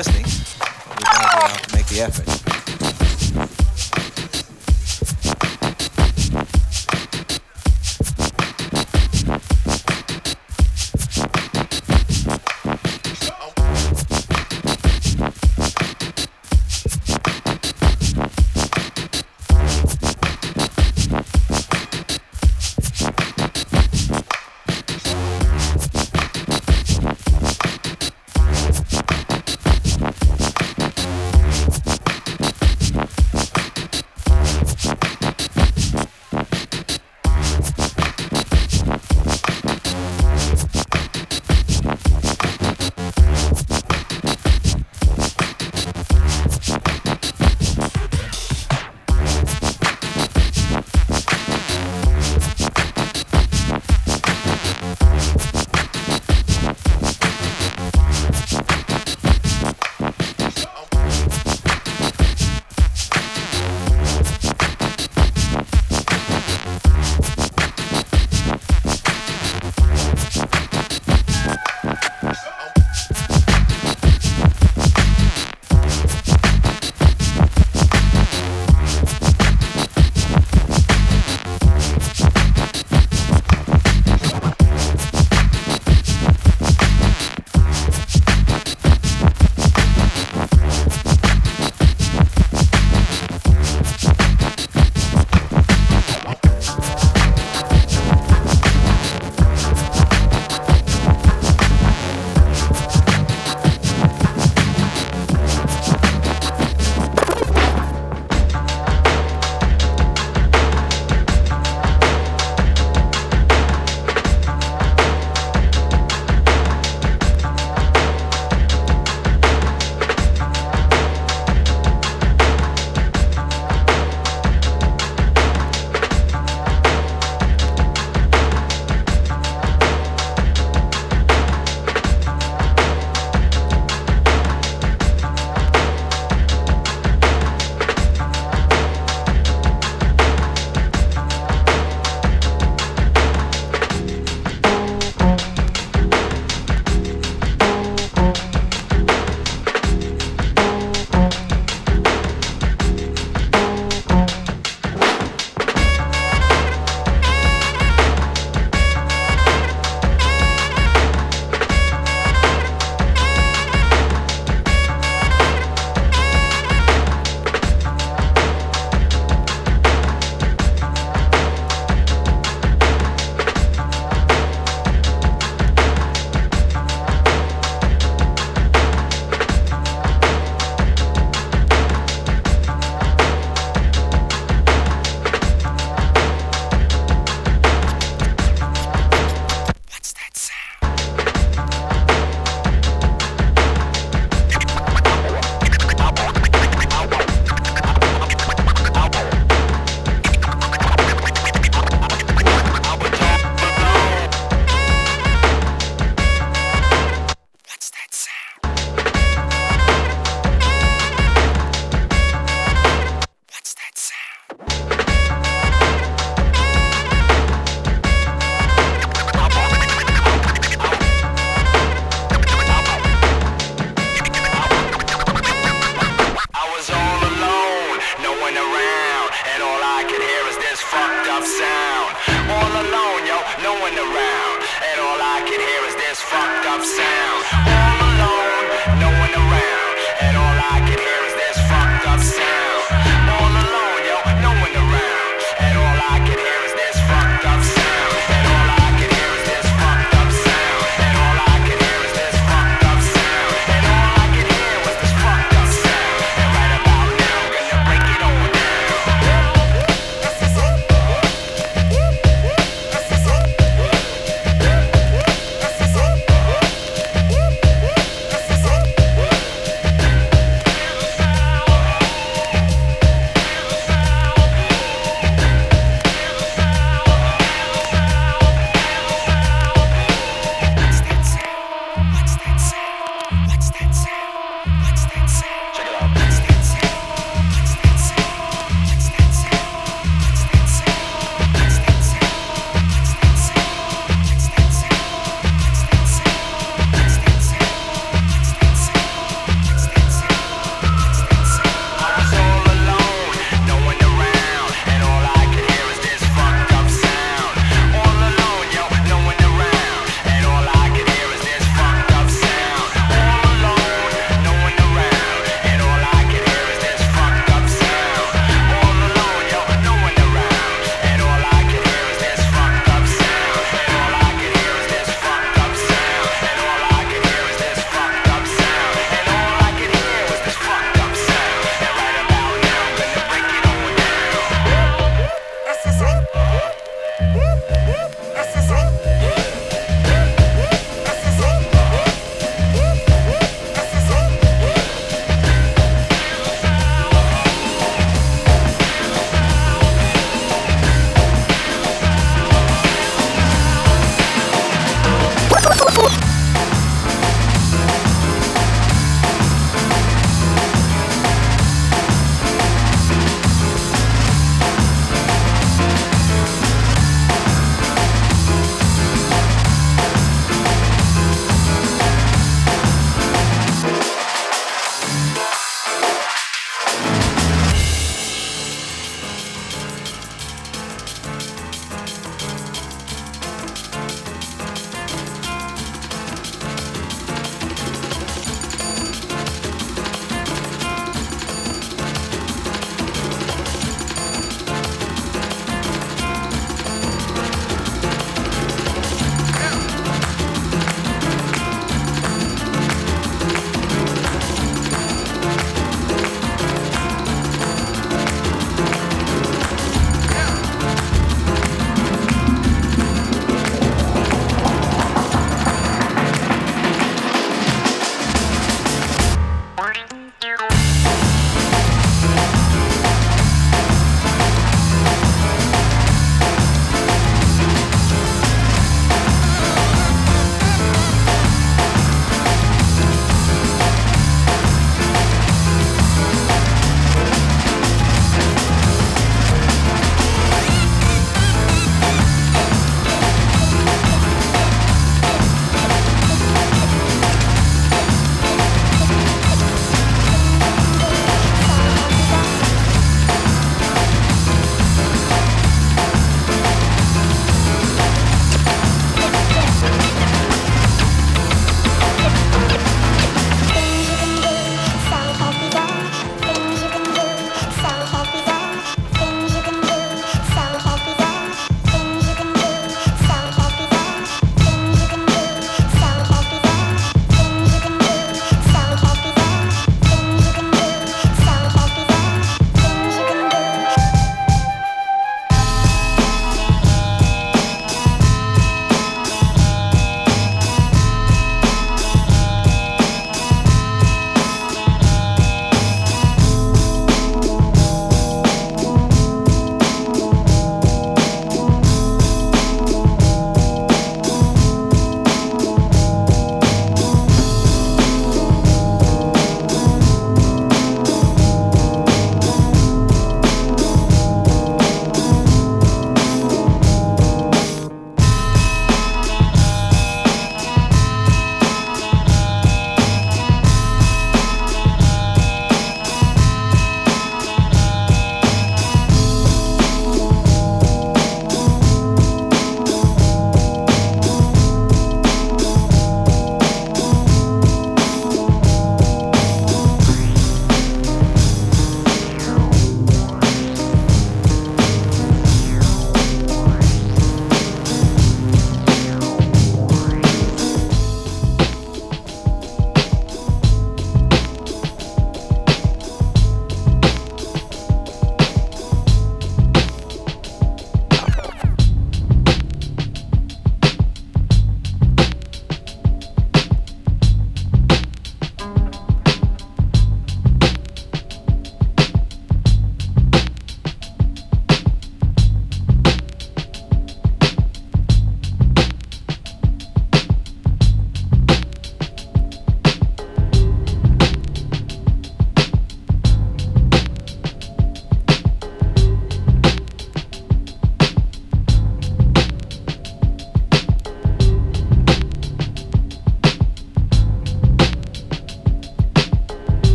listening, but we're going to have to make the effort.